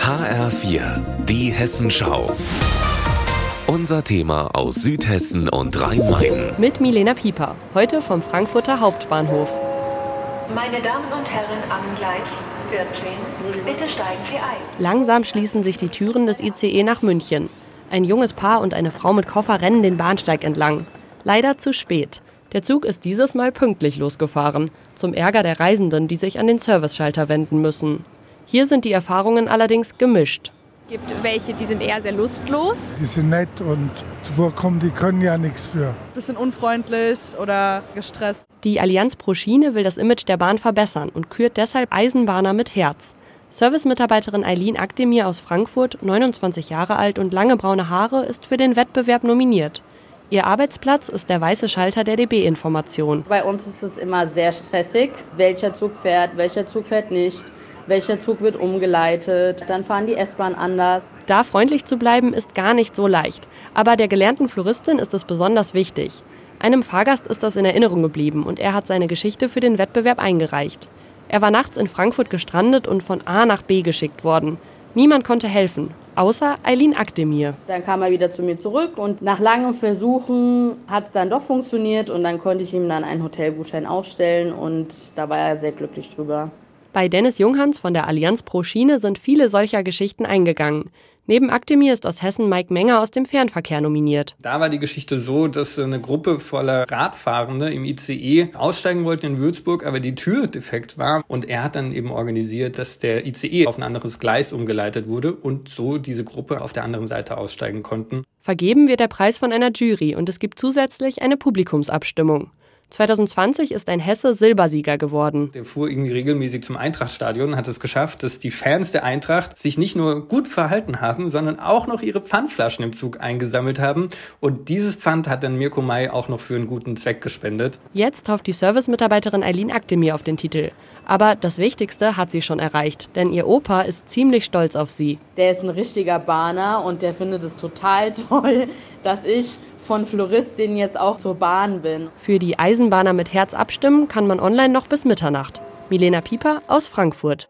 HR4, die Hessenschau. Unser Thema aus Südhessen und Rhein-Main. Mit Milena Pieper, heute vom Frankfurter Hauptbahnhof. Meine Damen und Herren am Gleis 14, bitte steigen Sie ein. Langsam schließen sich die Türen des ICE nach München. Ein junges Paar und eine Frau mit Koffer rennen den Bahnsteig entlang. Leider zu spät. Der Zug ist dieses Mal pünktlich losgefahren, zum Ärger der Reisenden, die sich an den Serviceschalter wenden müssen. Hier sind die Erfahrungen allerdings gemischt. Es gibt welche, die sind eher sehr lustlos. Die sind nett und zuvorkommen, die können ja nichts für. Bisschen unfreundlich oder gestresst. Die Allianz pro Schiene will das Image der Bahn verbessern und kürt deshalb Eisenbahner mit Herz. Servicemitarbeiterin Eileen Akdemir aus Frankfurt, 29 Jahre alt und lange braune Haare, ist für den Wettbewerb nominiert. Ihr Arbeitsplatz ist der weiße Schalter der DB-Information. Bei uns ist es immer sehr stressig. Welcher Zug fährt, welcher Zug fährt nicht welcher Zug wird umgeleitet, dann fahren die S-Bahn anders. Da freundlich zu bleiben ist gar nicht so leicht, aber der gelernten Floristin ist es besonders wichtig. Einem Fahrgast ist das in Erinnerung geblieben und er hat seine Geschichte für den Wettbewerb eingereicht. Er war nachts in Frankfurt gestrandet und von A nach B geschickt worden. Niemand konnte helfen, außer Eileen Akdemir. Dann kam er wieder zu mir zurück und nach langem Versuchen hat es dann doch funktioniert und dann konnte ich ihm dann einen Hotelgutschein ausstellen und da war er sehr glücklich drüber. Bei Dennis Junghans von der Allianz Pro Schiene sind viele solcher Geschichten eingegangen. Neben Aktemir ist aus Hessen Mike Menger aus dem Fernverkehr nominiert. Da war die Geschichte so, dass eine Gruppe voller Radfahrende im ICE aussteigen wollte in Würzburg, aber die Tür defekt war. Und er hat dann eben organisiert, dass der ICE auf ein anderes Gleis umgeleitet wurde und so diese Gruppe auf der anderen Seite aussteigen konnten. Vergeben wird der Preis von einer Jury und es gibt zusätzlich eine Publikumsabstimmung. 2020 ist ein Hesse Silbersieger geworden. Der fuhr irgendwie regelmäßig zum Eintrachtstadion und hat es geschafft, dass die Fans der Eintracht sich nicht nur gut verhalten haben, sondern auch noch ihre Pfandflaschen im Zug eingesammelt haben. Und dieses Pfand hat dann Mirko May auch noch für einen guten Zweck gespendet. Jetzt hofft die Servicemitarbeiterin Eileen Akdemir auf den Titel. Aber das Wichtigste hat sie schon erreicht, denn ihr Opa ist ziemlich stolz auf sie. Der ist ein richtiger Bahner und der findet es total toll, dass ich von Floristin jetzt auch zur Bahn bin. Für die Eisenbahner mit Herz abstimmen kann man online noch bis Mitternacht. Milena Pieper aus Frankfurt.